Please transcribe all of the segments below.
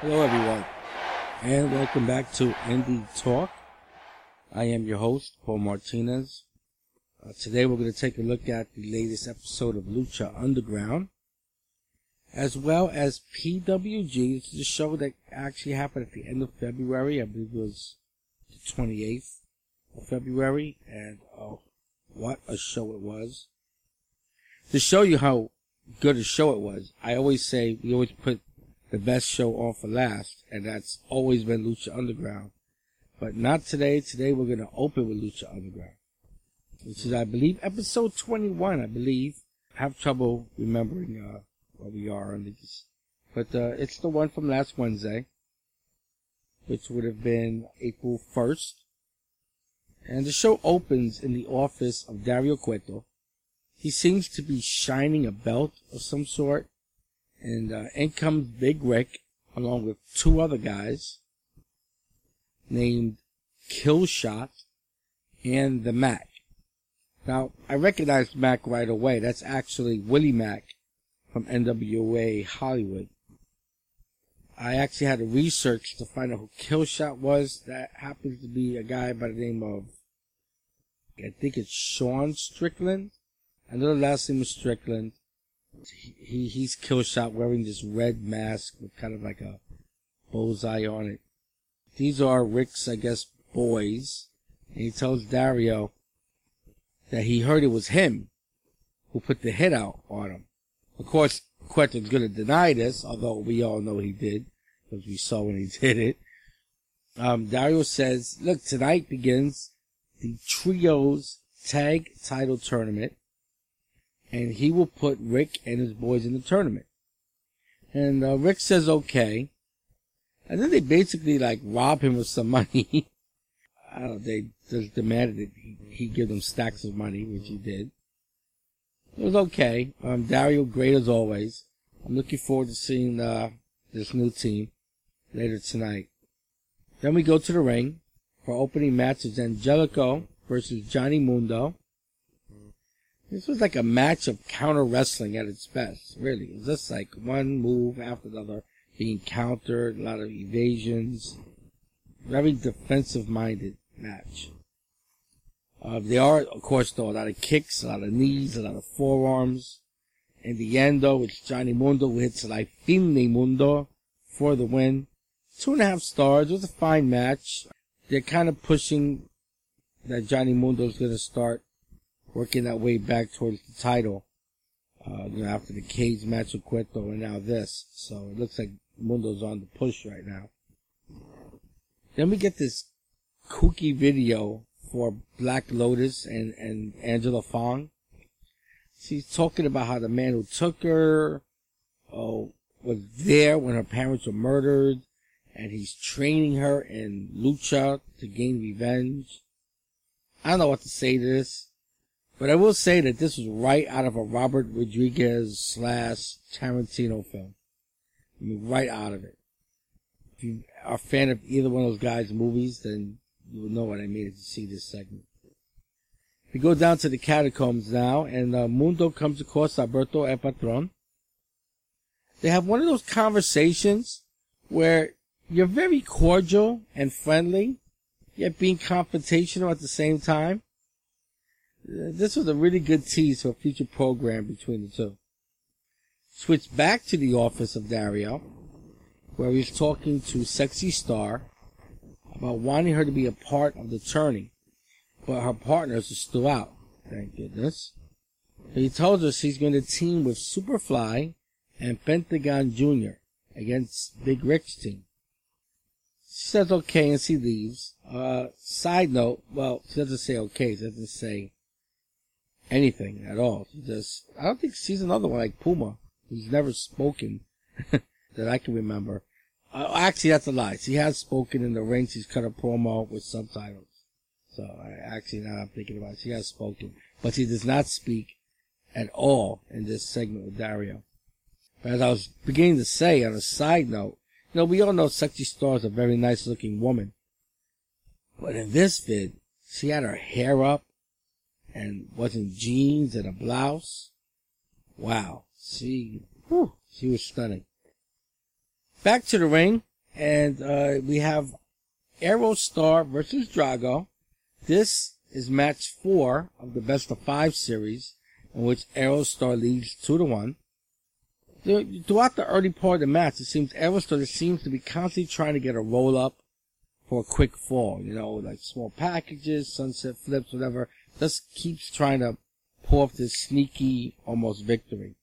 Hello, everyone, and welcome back to Indie Talk. I am your host, Paul Martinez. Uh, today, we're going to take a look at the latest episode of Lucha Underground, as well as PWG. This is a show that actually happened at the end of February. I believe it was the 28th of February, and oh, what a show it was. To show you how good a show it was, I always say we always put the best show on for last, and that's always been Lucha Underground. But not today. Today we're going to open with Lucha Underground, which is, I believe, episode 21, I believe. I have trouble remembering uh, where we are on these. But uh, it's the one from last Wednesday, which would have been April 1st. And the show opens in the office of Dario Cueto. He seems to be shining a belt of some sort and uh, in comes Big Rick along with two other guys named Killshot and the Mac. Now, I recognized Mac right away. That's actually Willie Mack from NWA Hollywood. I actually had to research to find out who Killshot was. That happens to be a guy by the name of, I think it's Sean Strickland. I know the last name is Strickland he he's Killshot wearing this red mask with kind of like a bullseye on it. These are Rick's, I guess, boys, and he tells Dario that he heard it was him who put the hit out on him. Of course, Cueto's going to deny this, although we all know he did, because we saw when he did it. Um, Dario says, look, tonight begins the Trios Tag Title Tournament and he will put Rick and his boys in the tournament. And uh, Rick says okay. And then they basically like rob him of some money. I don't know, they just demanded that he, he give them stacks of money, which he did. It was okay. Um, Dario, great as always. I'm looking forward to seeing uh, this new team later tonight. Then we go to the ring for opening matches Angelico versus Johnny Mundo. This was like a match of counter wrestling at its best, really. It was just like one move after another being countered, a lot of evasions. Very defensive minded match. Uh, there are, of course, though, a lot of kicks, a lot of knees, a lot of forearms. In the end, though, it's Johnny Mundo who hits like Fin Mundo for the win. Two and a half stars. It was a fine match. They're kind of pushing that Johnny Mundo is going to start working that way back towards the title. Uh, you know, after the cage match with Cueto and now this. So it looks like Mundo's on the push right now. Then we get this kooky video for Black Lotus and, and Angela Fong. She's talking about how the man who took her, oh, was there when her parents were murdered and he's training her in lucha to gain revenge. I don't know what to say to this. But I will say that this was right out of a Robert Rodriguez slash Tarantino film. I mean, right out of it. If you are a fan of either one of those guys' movies, then you will know what I mean to see this segment. We go down to the catacombs now, and uh, Mundo comes across Alberto El Patron. They have one of those conversations where you're very cordial and friendly, yet being confrontational at the same time. This was a really good tease for a future program between the two. Switch back to the office of Dario, where he's talking to Sexy Star about wanting her to be a part of the tourney, but her partners are still out. Thank goodness. He tells us he's going to team with Superfly and Pentagon Jr. against Big Rick's team. She says okay and she leaves. Uh, side note, well, she doesn't say okay, she doesn't say anything at all. She just, I don't think she's another one like Puma, who's never spoken that I can remember. Uh, actually, that's a lie. She has spoken in the ring. She's cut a promo with subtitles. So I actually now I'm thinking about it. She has spoken, but she does not speak at all in this segment with Dario. But as I was beginning to say on a side note, you know, we all know Sexy Star is a very nice looking woman. But in this vid, she had her hair up and wasn't jeans and a blouse. Wow. She, whew, she was stunning. Back to the ring. And uh, we have Aerostar versus Drago. This is match four of the best of five series, in which Aerostar leads two to one. Throughout the early part of the match, it seems Aerostar seems to be constantly trying to get a roll up for a quick fall. You know, like small packages, sunset flips, whatever. Just keeps trying to pull off this sneaky, almost victory.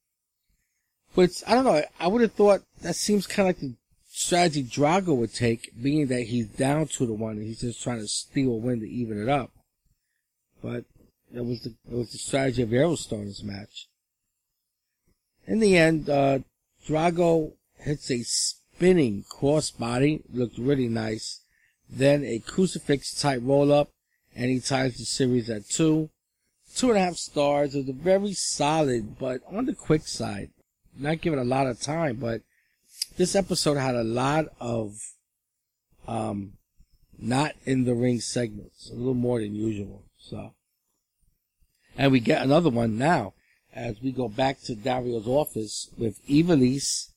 But I don't know. I would have thought that seems kind of like the strategy Drago would take, being that he's down two to one and he's just trying to steal a win to even it up. But it was the it was the strategy of Aerostar in match. In the end, uh, Drago hits a spinning crossbody, looked really nice. Then a crucifix type roll up, and he ties the series at two. Two and a half stars. Was a very solid, but on the quick side. Not given a lot of time, but this episode had a lot of um, not in the ring segments, a little more than usual. So, and we get another one now as we go back to Dario's office with Ivelisse,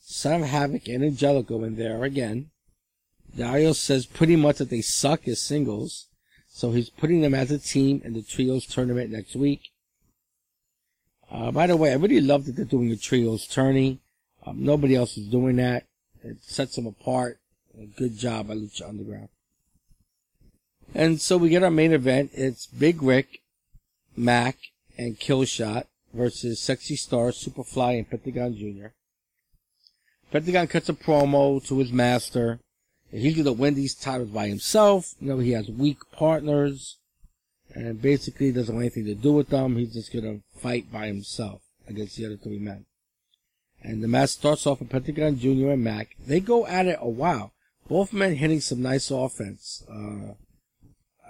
Son of Havoc, and Angelico in there again. Dario says pretty much that they suck as singles, so he's putting them as a team in the trios tournament next week. Uh, by the way, I really love that they're doing a trios tourney. Um, nobody else is doing that. It sets them apart. Good job by Lucha Underground. And so we get our main event. It's Big Rick, Mac, and Killshot versus Sexy Star, Superfly, and Pentagon Jr. Pentagon cuts a promo to his master. He's going to win these titles by himself. You know, he has weak partners and basically doesn't want anything to do with them. He's just to fight by himself against the other three men. And the match starts off with Pentagon Jr. and Mac. They go at it a while. Both men hitting some nice offense. Uh,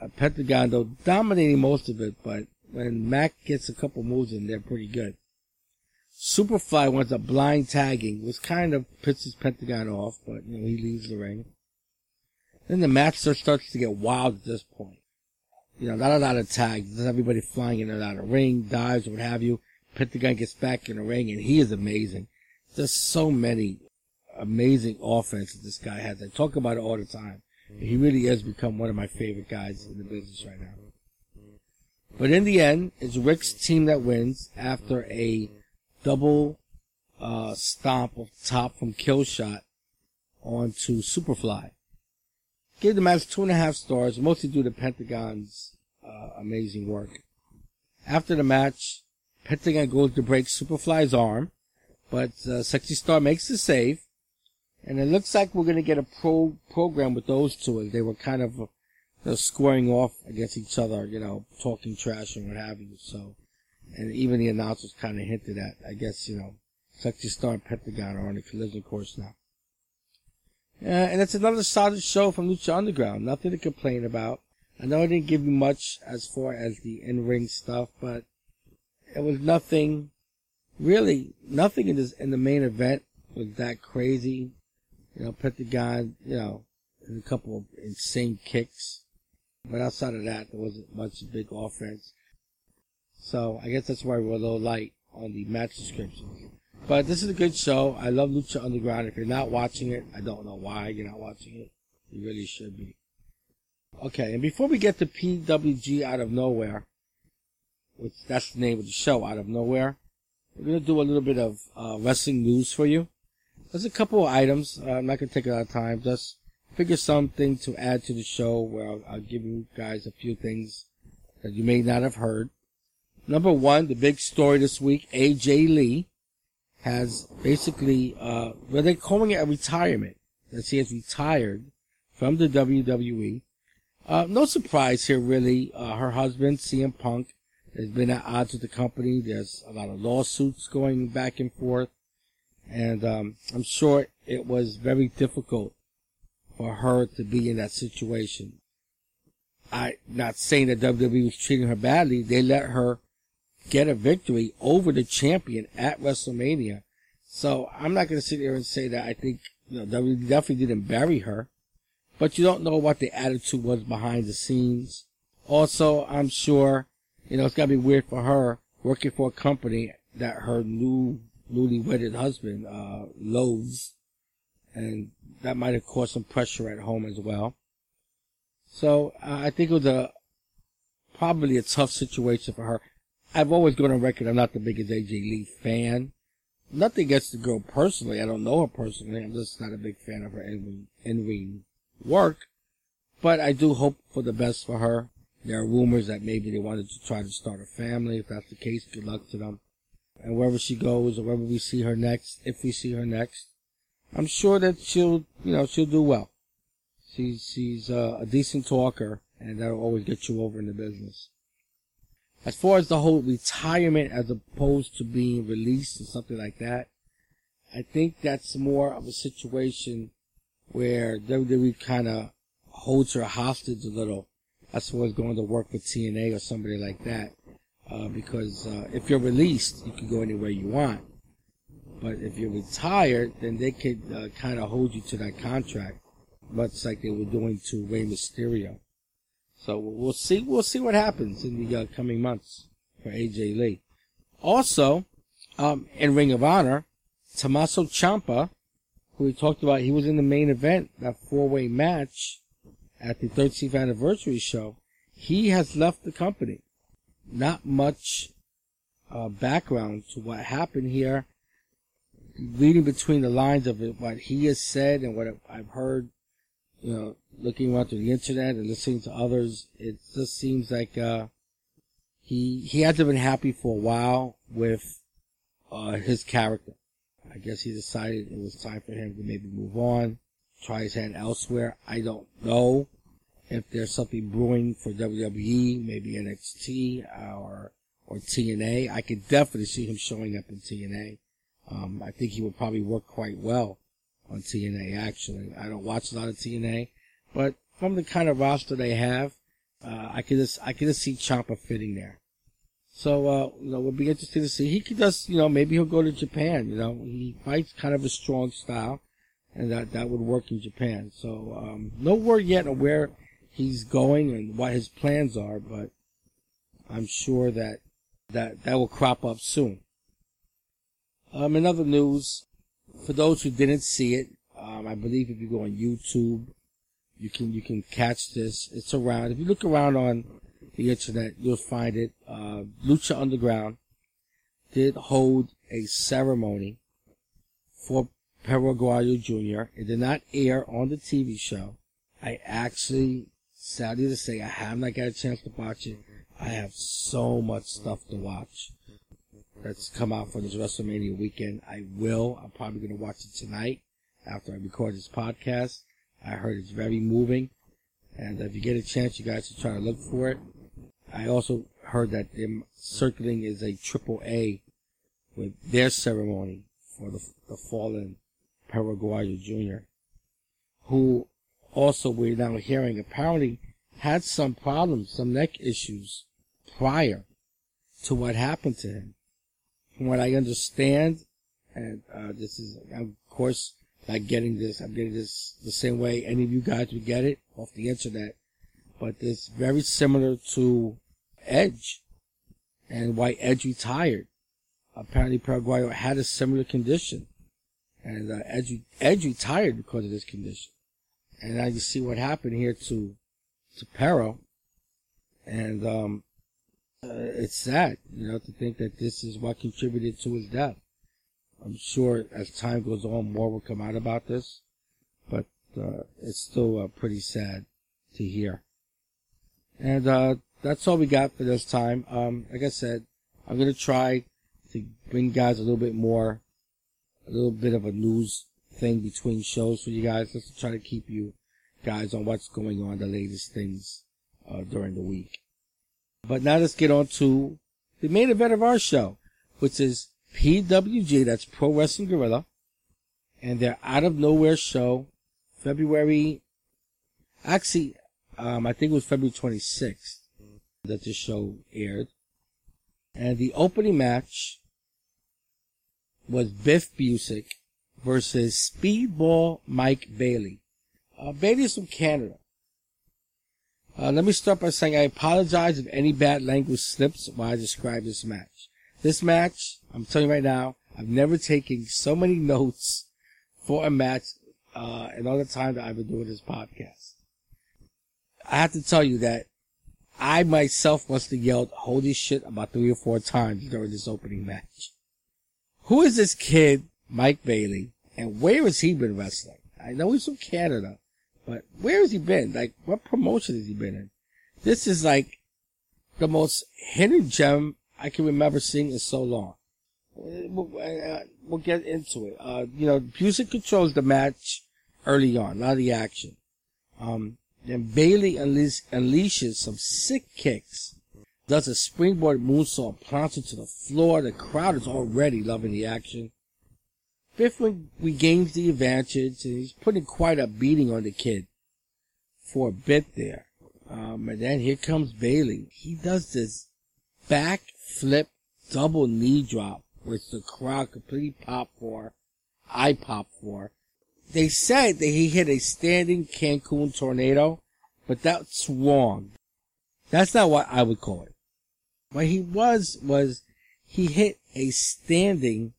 uh, Pentagon, though, dominating most of it, but when Mac gets a couple moves in, they're pretty good. Superfly wants a blind tagging, which kind of pisses Pentagon off, but, you know, he leaves the ring. Then the match starts to get wild at this point. You know, not a lot of tags. There's everybody flying in and out of ring, dives, what have you. Pentagon gets back in the ring, and he is amazing. There's so many amazing offenses this guy has. I talk about it all the time. He really has become one of my favorite guys in the business right now. But in the end, it's Rick's team that wins after a double uh, stomp of top from Killshot onto Superfly. Give the match two and a half stars, mostly due to Pentagon's uh, amazing work. After the match, Pentagon goes to break Superfly's arm, but uh, Sexy Star makes the save, and it looks like we're going to get a pro program with those two as they were kind of uh, squaring off against each other, you know, talking trash and what have you. So, and even the announcers kind of hinted at, I guess, you know, Sexy Star and Pentagon are on a collision course now. Uh, and it's another solid show from Lucha Underground. Nothing to complain about. I know I didn't give you much as far as the in-ring stuff, but it was nothing, really, nothing in this, in the main event was that crazy. You know, Pentagon, you know, a couple of insane kicks. But outside of that, there wasn't much big offense. So I guess that's why we're a little light on the match descriptions. But this is a good show. I love Lucha Underground. If you're not watching it, I don't know why you're not watching it. You really should be. Okay, and before we get to PWG out of nowhere, which that's the name of the show, out of nowhere, we're gonna do a little bit of uh, wrestling news for you. There's a couple of items. Uh, I'm not gonna take a lot of time. Just figure something to add to the show where I'll, I'll give you guys a few things that you may not have heard. Number one, the big story this week: AJ Lee has basically, uh, well, they're calling it a retirement. That she has retired from the WWE. Uh, no surprise here, really. Uh, her husband, CM Punk, has been at odds with the company. There's a lot of lawsuits going back and forth. And, um, I'm sure it was very difficult for her to be in that situation. I, not saying that WWE was treating her badly. They let her get a victory over the champion at WrestleMania. So I'm not going to sit here and say that I think, you know, WWE definitely didn't bury her, but you don't know what the attitude was behind the scenes. Also, I'm sure, you know, it's got to be weird for her working for a company that her new, newly wedded husband, uh, loathes. and that might have caused some pressure at home as well. So uh, I think it was a probably a tough situation for her. I've always gone on record I'm not the biggest AJ Lee fan. Nothing against the girl personally. I don't know her personally. I'm just not a big fan of her in ring work. But I do hope for the best for her. There are rumors that maybe they wanted to try to start a family. If that's the case, good luck to them. And wherever she goes, or wherever we see her next, if we see her next, I'm sure that she'll, you know, she'll do well. She's she's uh, a decent talker, and that'll always get you over in the business. As far as the whole retirement, as opposed to being released or something like that, I think that's more of a situation where WWE kind of holds her hostage a little as far as going to work with TNA or somebody like that. Uh, because uh, if you're released, you can go anywhere you want. But if you're retired, then they could uh, kind of hold you to that contract, much like they were doing to Rey Mysterio. So we'll see. We'll see what happens in the uh, coming months for AJ Lee. Also, um, in Ring of Honor, Tommaso Ciampa, who we talked about, he was in the main event, that four-way match at the 13th anniversary show. He has left the company. Not much uh, background to what happened here reading between the lines of it, what he has said and what I've heard, you know, looking around through the internet and listening to others, it just seems like uh, he he hasn't been happy for a while with uh, his character. I guess he decided it was time for him to maybe move on, try his hand elsewhere. I don't know if there's something brewing for WWE, maybe NXT or or TNA. I could definitely see him showing up in TNA. Um, I think he would probably work quite well on TNA. Actually, I don't watch a lot of TNA, but from the kind of roster they have, uh, I could just I could just see Ciampa fitting there. So uh, you know, it would be interesting to see. He could just you know maybe he'll go to Japan. You know, he fights kind of a strong style, and that that would work in Japan. So um, no word yet on where he's going and what his plans are, but I'm sure that that that will crop up soon. Um, in other news, for those who didn't see it, um, I believe if you go on YouTube, you can you can catch this. It's around. If you look around on the internet, you'll find it. Uh, Lucha Underground did hold a ceremony for Perro Aguayo Jr. It did not air on the TV show. I actually, sadly to say, I have not got a chance to watch it. I have so much stuff to watch that's come out for this WrestleMania weekend. I will. I'm probably going to watch it tonight after I record this podcast. I heard it's very moving. And if you get a chance, you guys should try to look for it. I also heard that them circling is a triple A with their ceremony for the, the fallen Perro Aguayo Jr., who also we're now hearing apparently had some problems, some neck issues prior to what happened to him from what I understand, and uh, this is, of course, not getting this. I'm getting this the same way any of you guys would get it off the internet, but it's very similar to Edge and why Edge retired. Apparently, Perro Aguayo had a similar condition, and uh, Edge Edge retired because of this condition. And now you see what happened here to to Perro, and um, uh, it's sad, you know, to think that this is what contributed to his death. I'm sure as time goes on, more will come out about this, but uh, it's still uh, pretty sad to hear. And uh, that's all we got for this time. Um, like I said, I'm gonna try to bring guys a little bit more, a little bit of a news thing between shows for you guys, just to try to keep you guys on what's going on, the latest things uh, during the week. But now let's get on to the main event of our show, which is PWG, that's Pro Wrestling Guerrilla, and their Out of Nowhere show, February, actually, um, I think it was February 26th that the show aired. And the opening match was Biff Busick versus Speedball Mike Bailey. Uh, Bailey is from Canada. Uh, let me start by saying I apologize if any bad language slips while I describe this match. This match, I'm telling you right now, I've never taken so many notes for a match uh, and all the time that I've been doing this podcast. I have to tell you that I myself must have yelled holy shit about three or four times during this opening match. Who is this kid, Mike Bailey, and where has he been wrestling? I know he's from Canada, but where has he been? Like, what promotion has he been in? This is like the most hidden gem I can remember seeing in so long. We'll, uh, get into it. Uh, you know, Busick controls the match early on, a lot of the action. Um, then Bailey unleash, unleashes some sick kicks, does a springboard moonsault, plunges to the floor. The crowd is already loving the action. Biff regains the advantage, and he's putting quite a beating on the kid for a bit there. Um, and then here comes Bailey. He does this back flip double knee drop, which the crowd completely pop for. I pop for. They said that he hit a standing Cancun tornado, but that's wrong. That's not what I would call it. What he was, was he hit a standing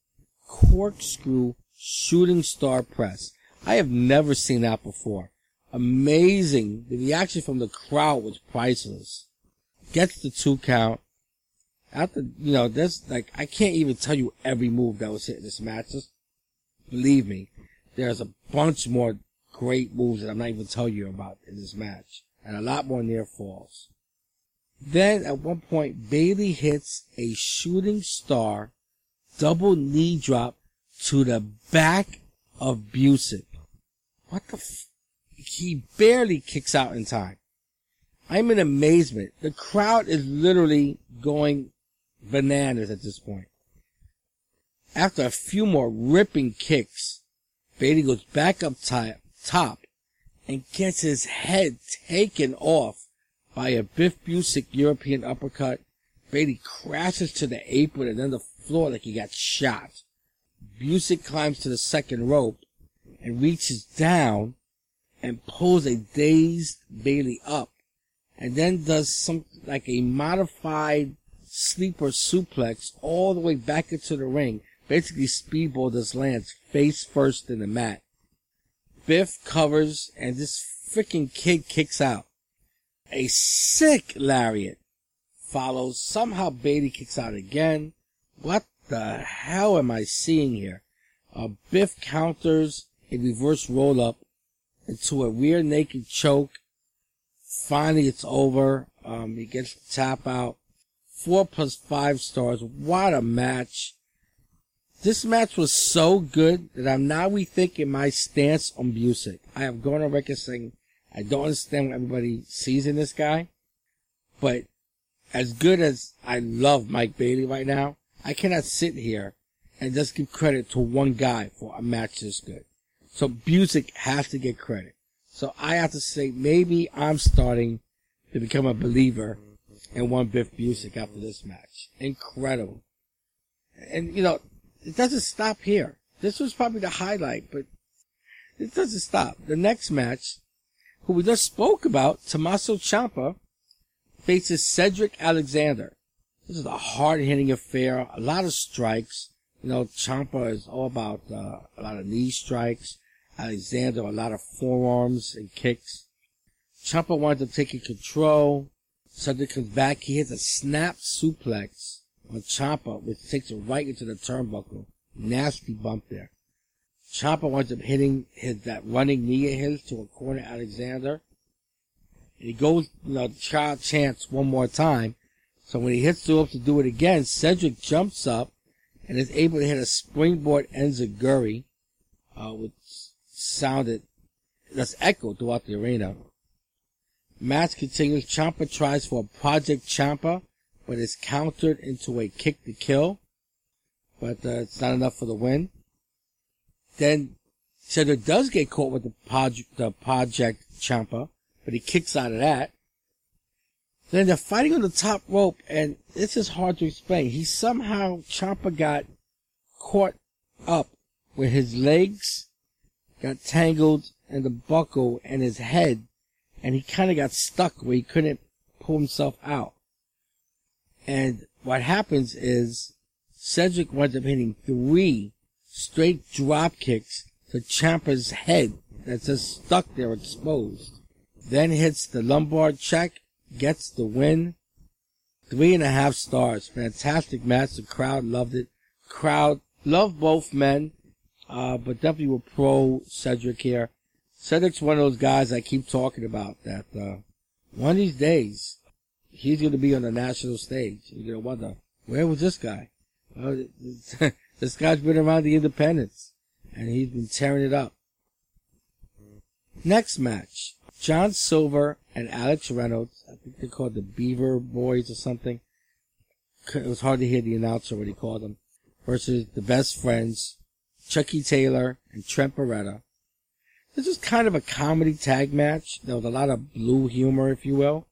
corkscrew shooting star press. I have never seen that before. Amazing. The reaction from the crowd was priceless. Gets the two count. After, you know, there's like, I can't even tell you every move that was hit in this match. Just believe me, there's a bunch more great moves that I'm not even telling you about in this match. And a lot more near falls. Then at one point, Bailey hits a shooting star double knee drop to the back of Busick. What the f- He barely kicks out in time. I'm in amazement. The crowd is literally going bananas at this point. After a few more ripping kicks, Bailey goes back up top and gets his head taken off by a Biff Busick European uppercut. Bailey crashes to the apron and then the floor like he got shot. Busick climbs to the second rope and reaches down and pulls a dazed Bailey up and then does some like a modified sleeper suplex all the way back into the ring. Basically speedball does lands face first in the mat. Biff covers and this freaking kid kicks out. A sick lariat follows. Somehow Bailey kicks out again. What the hell am I seeing here? Uh, Biff counters a reverse roll up into a rear naked choke. Finally, it's over. Um, he gets the tap out. Four plus five stars. What a match. This match was so good that I'm now rethinking my stance on Busick. I have gone on record saying I don't understand what everybody sees in this guy, but as good as I love Mike Bailey right now, I cannot sit here and just give credit to one guy for a match this good. So Busick has to get credit. So I have to say maybe I'm starting to become a believer in one Biff Busick after this match. Incredible. And you know, it doesn't stop here. This was probably the highlight, but it doesn't stop. The next match, who we just spoke about, Tommaso Ciampa, faces Cedric Alexander. This is a hard-hitting affair, a lot of strikes. You know, Ciampa is all about uh, a lot of knee strikes. Alexander, a lot of forearms and kicks. Ciampa winds up taking control. Cedric comes back. He hits a snap suplex on Ciampa, which takes it right into the turnbuckle. Nasty bump there. Ciampa winds up hitting his, that running knee of his to a corner Alexander. And he goes, you know, child chance one more time. So when he hits the rope to do it again, Cedric jumps up and is able to hit a springboard enziguri, uh, which sounded, that's echoed throughout the arena. Match continues. Ciampa tries for a Project Ciampa, but is countered into a kick to kill. But uh, it's not enough for the win. Then Cedric does get caught with the, Pod- the Project Ciampa, but he kicks out of that. Then they're fighting on the top rope, and this is hard to explain. He somehow, Ciampa got caught up where his legs got tangled in the buckle and his head, and he kind of got stuck where he couldn't pull himself out. And what happens is Cedric winds up hitting three straight drop kicks to Ciampa's head that's just stuck there exposed. Then hits the lumbar check, gets the win. Three and a half stars. Fantastic match. The crowd loved it. Crowd loved both men, uh, but definitely were pro Cedric here. Cedric's one of those guys I keep talking about that, uh, one of these days, he's going to be on the national stage. You're going to wonder, where was this guy? Well, this guy's been around the independents, and he's been tearing it up. Next match, John Silver and Alex Reynolds. I think they're called the Beaver Boys or something. It was hard to hear the announcer what he called them. Versus the best friends, Chucky Taylor and Trent Beretta. This was kind of a comedy tag match. There was a lot of blue humor, if you will.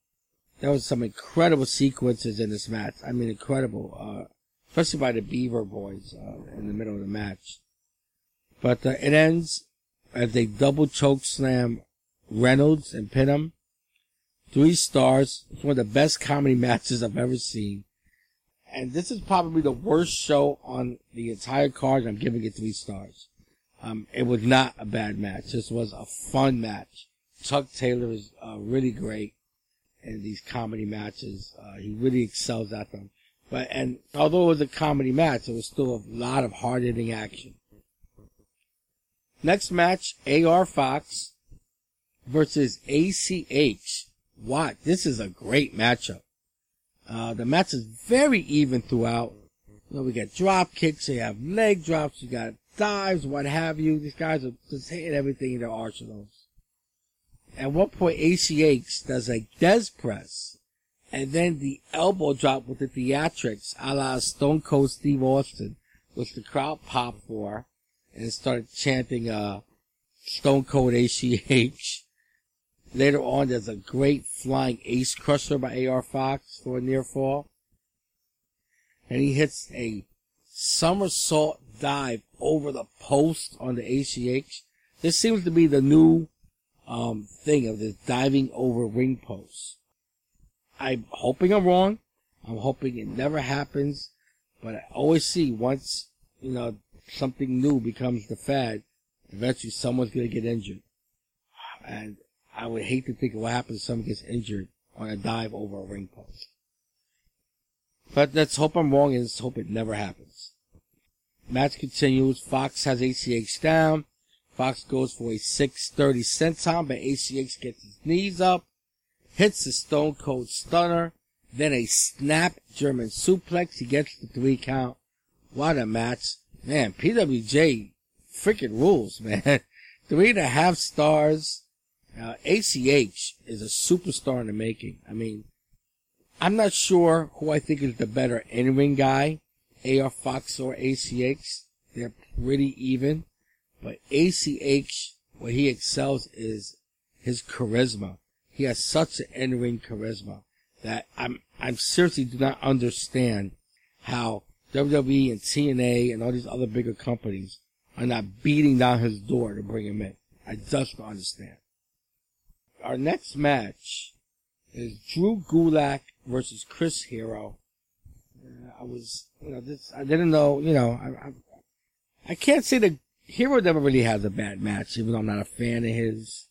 There was some incredible sequences in this match. I mean, incredible, uh, especially by the Beaver Boys uh, in the middle of the match. But uh, it ends as they double choke slam Reynolds and pin him. Three stars. It's one of the best comedy matches I've ever seen. And this is probably the worst show on the entire card. I'm giving it three stars. Um, it was not a bad match. This was a fun match. Chuck Taylor is uh, really great in these comedy matches. Uh, he really excels at them. But and although it was a comedy match, it was still a lot of hard hitting action. Next match, AR Fox versus ACH. What? This is a great matchup. Uh, the match is very even throughout. You know, we got drop kicks, you have leg drops, you got dives, what have you. These guys are just hitting everything in their arsenals. At one point, ACH does a Thesz press, and then the elbow drop with the theatrics, a la Stone Cold Steve Austin, which the crowd popped for, and started chanting, uh, Stone Cold ACH. Later on, there's a great flying ace crusher by AR Fox for a near fall. And he hits a somersault dive over the post on the ACH. This seems to be the new um, thing of this diving over ring posts. I'm hoping I'm wrong. I'm hoping it never happens, but I always see once, you know, something new becomes the fad, eventually someone's going to get injured. And I would hate to think of what happens if someone gets injured on a dive over a ring post. But let's hope I'm wrong and let's hope it never happens. Match continues. Fox has ACH down. Fox goes for a 630 senton, but ACH gets his knees up, hits the Stone Cold Stunner, then a snap German suplex. He gets the three count. What a match. Man, PWG freaking rules, man. Three and a half stars. Uh, ACH is a superstar in the making. I mean, I'm not sure who I think is the better in-ring guy, AR Fox or ACH. They're pretty even. But ACH, what he excels is his charisma. He has such an in-ring charisma that I'm, I'm seriously do not understand how WWE and TNA and all these other bigger companies are not beating down his door to bring him in. I just don't understand. Our next match is Drew Gulak versus Chris Hero. Uh, I was, you know, this, I didn't know, you know, I, I, I can't say that Hero never really has a bad match, even though I'm not a fan of his.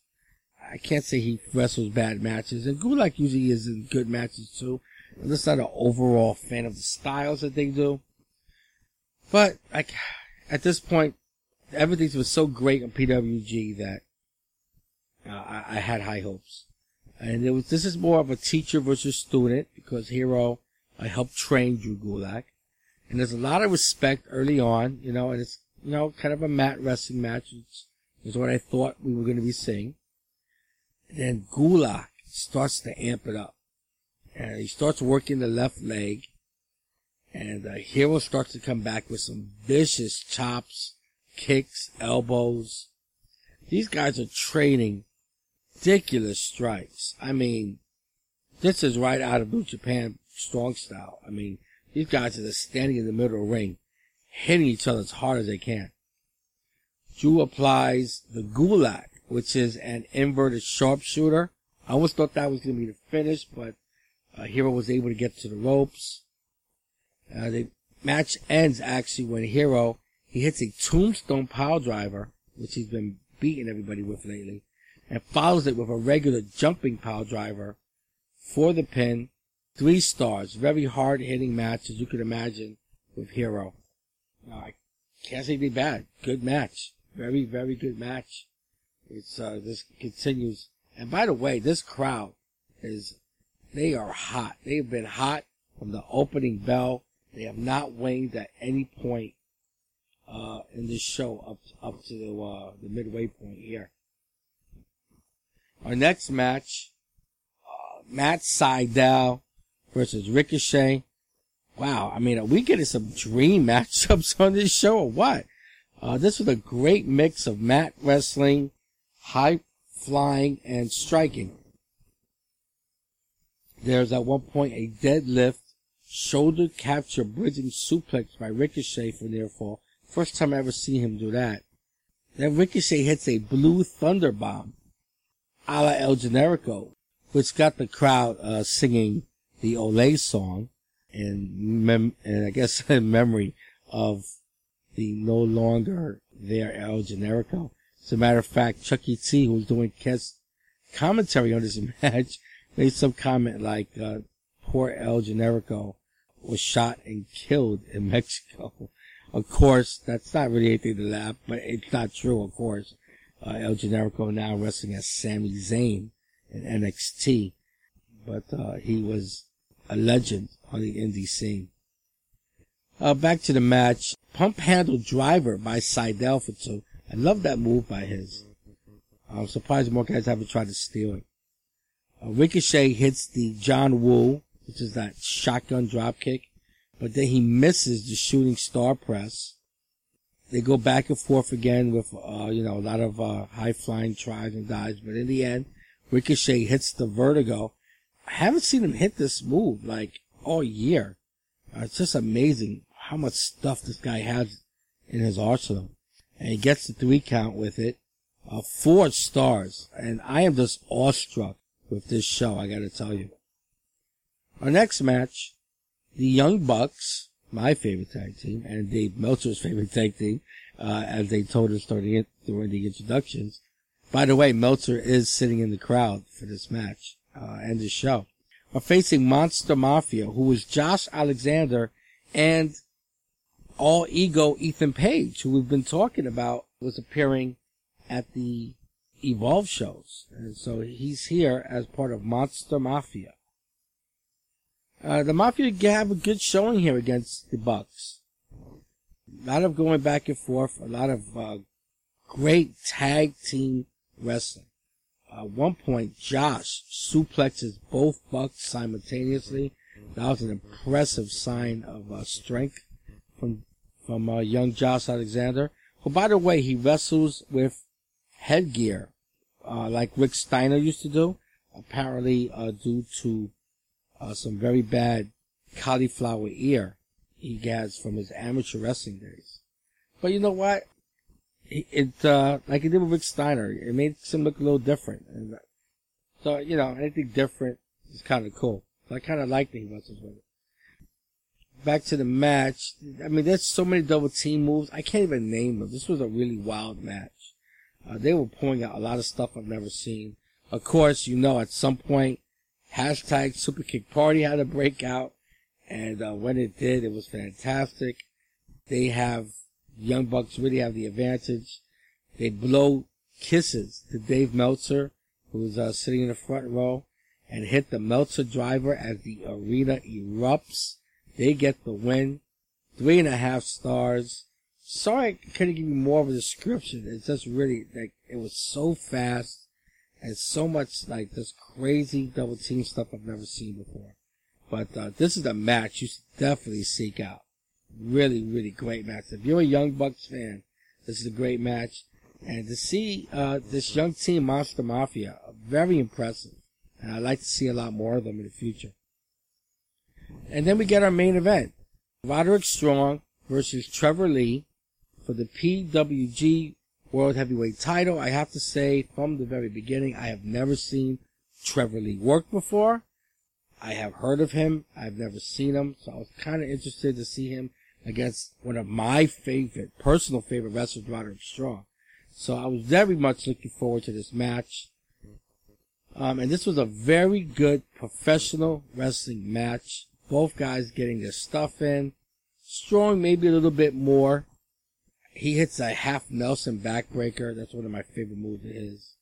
I can't say he wrestles bad matches, and Gulak usually is in good matches too. I'm just not an overall fan of the styles that they do. But like at this point, everything was so great on PWG that uh, I, I, had high hopes. And it was this is more of a teacher versus student because Hero I helped train Drew Gulak, and there's a lot of respect early on, you know, and it's you know kind of a mat wrestling match. It's, is what I thought we were going to be seeing. And then Gulak starts to amp it up, and he starts working the left leg, and uh, Hero starts to come back with some vicious chops, kicks, elbows. These guys are training ridiculous strikes. I mean, this is right out of New Japan strong style. I mean, these guys are just standing in the middle of the ring, hitting each other as hard as they can. Drew applies the Gulak, which is an inverted sharpshooter. I always thought that was going to be the finish, but uh, Hero was able to get to the ropes. Uh, the match ends actually when Hero he hits a tombstone pile driver, which he's been beating everybody with lately, and follows it with a regular jumping pile driver for the pin. Three stars. Very hard hitting match, as you could imagine, with Hero. Uh, I can't say anything bad. Good match. Very, very good match. It's, uh, this continues. And by the way, this crowd is, they are hot. They've been hot from the opening bell. They have not waned at any point, uh, in this show up, up to uh, the midway point here. Our next match, uh, Matt Sydal versus Ricochet. Wow, I mean, are we getting some dream matchups on this show or what? Uh, this was a great mix of mat wrestling, high flying, and striking. There's at one point a deadlift, shoulder capture, bridging suplex by Ricochet for near fall. First time I ever see him do that. Then Ricochet hits a blue thunder bomb, a la El Generico, which got the crowd uh, singing the Olay song, and, mem- and I guess in memory of the no longer there El Generico. As a matter of fact, Chucky T, who's doing guest commentary on this match, made some comment like, uh, poor El Generico was shot and killed in Mexico. Of course, that's not really anything to laugh, but it's not true, of course. Uh, El Generico now wrestling as Sami Zayn in NXT, but, uh, he was a legend on the indie scene. Uh, back to the match. Pump handle driver by Sydal for two. I love that move by his. I'm surprised more guys haven't tried to steal it. Uh, Ricochet hits the John Woo, which is that shotgun drop kick, but then he misses the shooting star press. They go back and forth again with, uh, you know, a lot of, uh, high flying tries and dives, but in the end, Ricochet hits the vertigo. I haven't seen him hit this move, like, all year. Uh, it's just amazing how much stuff this guy has in his arsenal. And he gets the three count with it. Uh, four stars. And I am just awestruck with this show, I gotta tell you. Our next match, the Young Bucks, my favorite tag team, and Dave Meltzer's favorite tag team, uh, as they told us during the, during the introductions. By the way, Meltzer is sitting in the crowd for this match, uh, and this show. Are facing Monster Mafia, who was Josh Alexander and all ego Ethan Page, who we've been talking about, was appearing at the Evolve shows. And so he's here as part of Monster Mafia. Uh, the Mafia have a good showing here against the Bucks. A lot of going back and forth, a lot of uh, great tag team wrestling. At one point, Josh suplexes both Bucks simultaneously. That was an impressive sign of uh, strength from from uh, young Josh Alexander. Who, by the way, he wrestles with headgear, uh, like Rick Steiner used to do. Apparently, uh, due to uh, some very bad cauliflower ear he has from his amateur wrestling days. But you know what? It, uh, like he did with Rick Steiner, it makes him look a little different. And so, you know, anything different is kind of cool. So I kind of like that he wrestles with it back to the match. I mean, there's so many double team moves. I can't even name them. This was a really wild match. Uh, they were pulling out a lot of stuff I've never seen. Of course, you know, at some point, hashtag Super Kick Party had to break out. And uh, when it did, it was fantastic. They have, Young Bucks really have the advantage. They blow kisses to Dave Meltzer, who's uh, sitting in the front row, and hit the Meltzer driver as the arena erupts. They get the win. Three and a half stars. Sorry I couldn't give you more of a description. It's just really like it was so fast and so much like this crazy double team stuff I've never seen before. But uh, this is a match you should definitely seek out. Really, really great match. If you're a Young Bucks fan, this is a great match. And to see uh, this young team, Monster Mafia, very impressive. And I'd like to see a lot more of them in the future. And then we get our main event. Roderick Strong versus Trevor Lee for the PWG World Heavyweight title. I have to say from the very beginning, I have never seen Trevor Lee work before. I have heard of him. I've never seen him. So I was kind of interested to see him against one of my favorite, personal favorite wrestlers, Roderick Strong. So I was very much looking forward to this match. Um, and this was a very good professional wrestling match. Both guys getting their stuff in. Strong maybe a little bit more. He hits a half Nelson backbreaker. That's one of my favorite moves of his.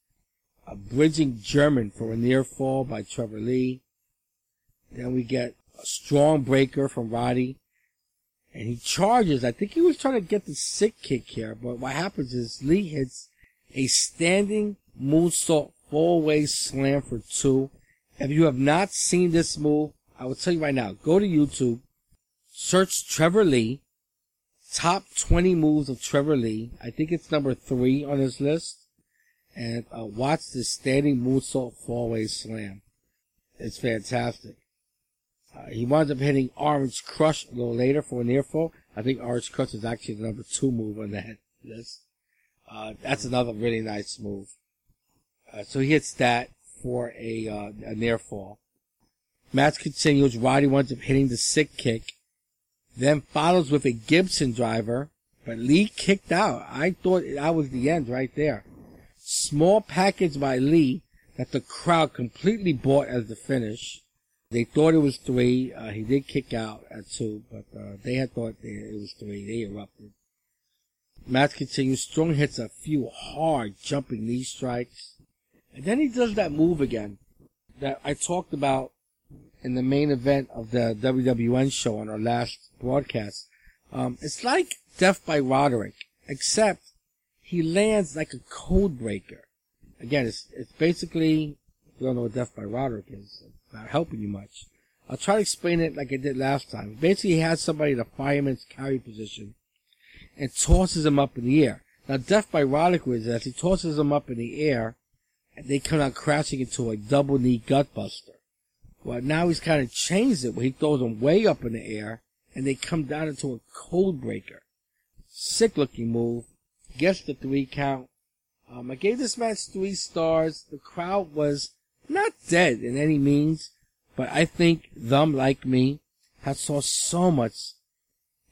A bridging German for a near fall by Trevor Lee. Then we get a strong breaker from Roddy. And he charges. I think he was trying to get the sick kick here, but what happens is Lee hits a standing moonsault fallaway slam for two. If you have not seen this move, I will tell you right now, go to YouTube, search Trevor Lee, top 20 moves of Trevor Lee. I think it's number three on his list. And uh, watch this standing moonsault fallaway slam. It's fantastic. Uh, he winds up hitting Orange Crush a little later for a near fall. I think Orange Crush is actually the number two move on that list. Uh, that's another really nice move. Uh, so he hits that for a, uh, a near fall. Match continues. Roddy winds up hitting the sick kick. Then follows with a Gibson driver. But Lee kicked out. I thought that was the end right there. Small package by Lee that the crowd completely bought as the finish. They thought it was three. Uh, he did kick out at two, but uh, they had thought it was three. They erupted. Match continues. Strong hits a few hard jumping knee strikes. And then he does that move again that I talked about in the main event of the WWN show on our last broadcast. Um, it's like Death by Roderick, except he lands like a code breaker. Again, it's, it's basically, if you don't know what Death by Roderick is, it's not helping you much. I'll try to explain it like I did last time. Basically, he has somebody in a fireman's carry position and tosses him up in the air. Now, Death by Roderick was as he tosses him up in the air, and they come out crashing into a double knee gutbuster. Well, now he's kind of changed it where he throws them way up in the air and they come down into a code breaker. Sick looking move. Gets the three count. Um, I gave this match three stars. The crowd was not dead in any means, but I think them, like me, had saw so much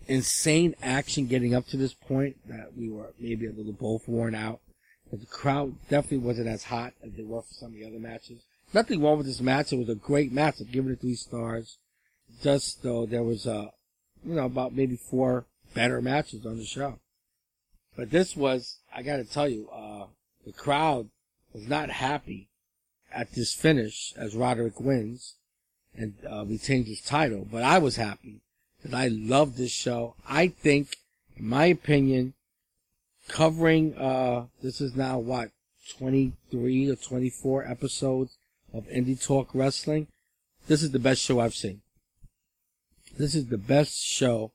insane action getting up to this point that we were maybe a little both worn out. But the crowd definitely wasn't as hot as they were for some of the other matches. Nothing wrong with this match. It was a great match. I've given it three stars. Just though there was a, uh, you know, about maybe four better matches on the show. But this was, I gotta tell you, uh, the crowd was not happy at this finish as Roderick wins and uh, retains his title. But I was happy because I love this show. I think, in my opinion, covering, uh, this is now what, 23 or 24 episodes of Indie Talk Wrestling, this is the best show I've seen. This is the best show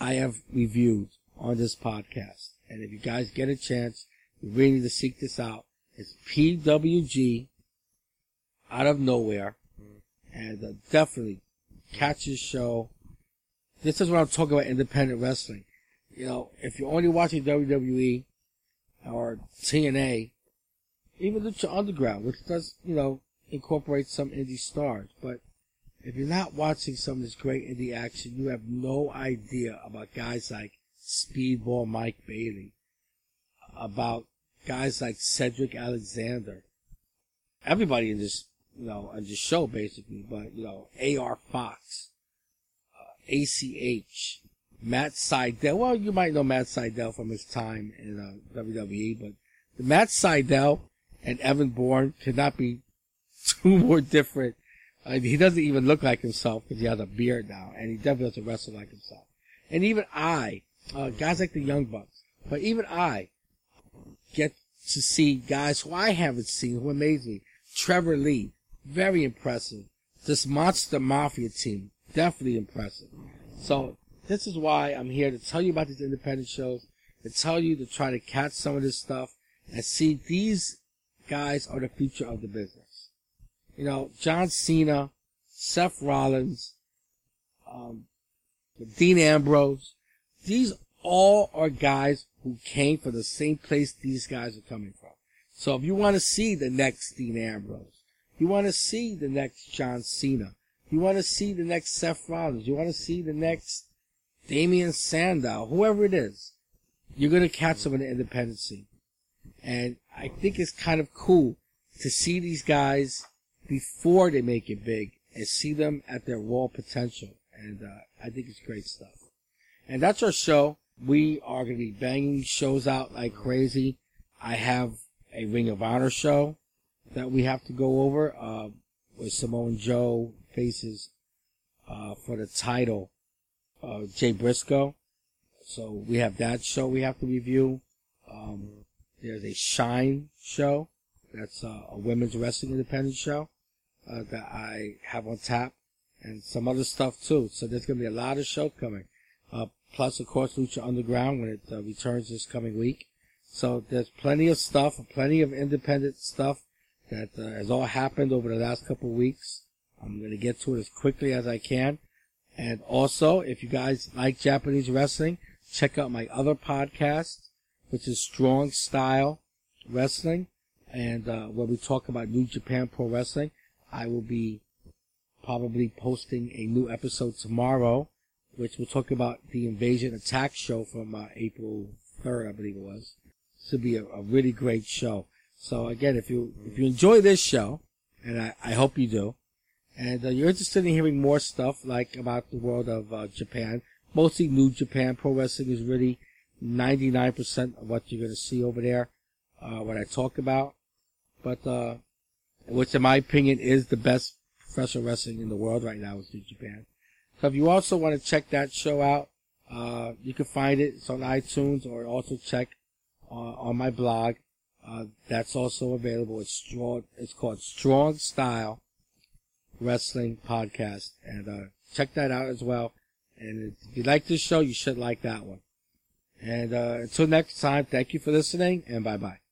I have reviewed on this podcast. And if you guys get a chance, you really need to seek this out. It's PWG out of nowhere. And uh, definitely catch this show. This is what I'm talking about independent wrestling. You know, if you're only watching WWE or TNA, even the Underground, which does, you know, incorporate some indie stars. But if you're not watching some of this great indie action, you have no idea about guys like Speedball Mike Bailey, about guys like Cedric Alexander. Everybody in this, you know, on this show basically, but you know, AR Fox, uh, ACH, Matt Sydal. Well, you might know Matt Sydal from his time in uh, WWE, but Matt Sydal and Evan Bourne could not be two more different. He doesn't even look like himself because he has a beard now, and he definitely doesn't wrestle like himself. And even I, uh, guys like the Young Bucks, but even I get to see guys who I haven't seen who amaze me. Trevor Lee, very impressive. This Monster Mafia team, definitely impressive. So this is why I'm here to tell you about these independent shows, to tell you to try to catch some of this stuff and see these guys are the future of the business you know, John Cena, Seth Rollins, um, Dean Ambrose. These all are guys who came from the same place these guys are coming from. So if you want to see the next Dean Ambrose, you want to see the next John Cena, you want to see the next Seth Rollins, you want to see the next Damien Sandow, whoever it is, you're going to catch them in the independent scene. And I think it's kind of cool to see these guys before they make it big and see them at their raw potential. And uh, I think it's great stuff. And that's our show. We are going to be banging shows out like crazy. I have a Ring of Honor show that we have to go over, uh, where Samoa Joe faces, uh, for the title, uh, Jay Briscoe. So we have that show we have to review. Um, there's a Shine show. That's uh, a women's wrestling independent show uh, that I have on tap, and some other stuff too. So there's gonna be a lot of show coming. Uh, plus, of course, Lucha Underground when it uh, returns this coming week. So there's plenty of stuff, plenty of independent stuff that uh, has all happened over the last couple weeks. I'm going to get to it as quickly as I can. And also, if you guys like Japanese wrestling, check out my other podcast, which is Strong Style Wrestling, and uh, where we talk about New Japan Pro Wrestling. I will be probably posting a new episode tomorrow, which will talk about the Invasion Attack show from uh, April 3rd, I believe it was. This will be a, a, really great show. So again, if you if you enjoy this show, and I, I hope you do, and uh, you're interested in hearing more stuff like about the world of uh, Japan, mostly New Japan Pro Wrestling is really 99% of what you're going to see over there, uh, what I talk about. But, uh, which in my opinion is the best professional wrestling in the world right now is New Japan. So if you also want to check that show out, uh, you can find it. It's on iTunes or also check uh, on my blog. Uh, that's also available. It's strong. It's called Strong Style Wrestling Podcast, and uh, check that out as well. And if you like this show, you should like that one. And uh, until next time, thank you for listening, and bye bye.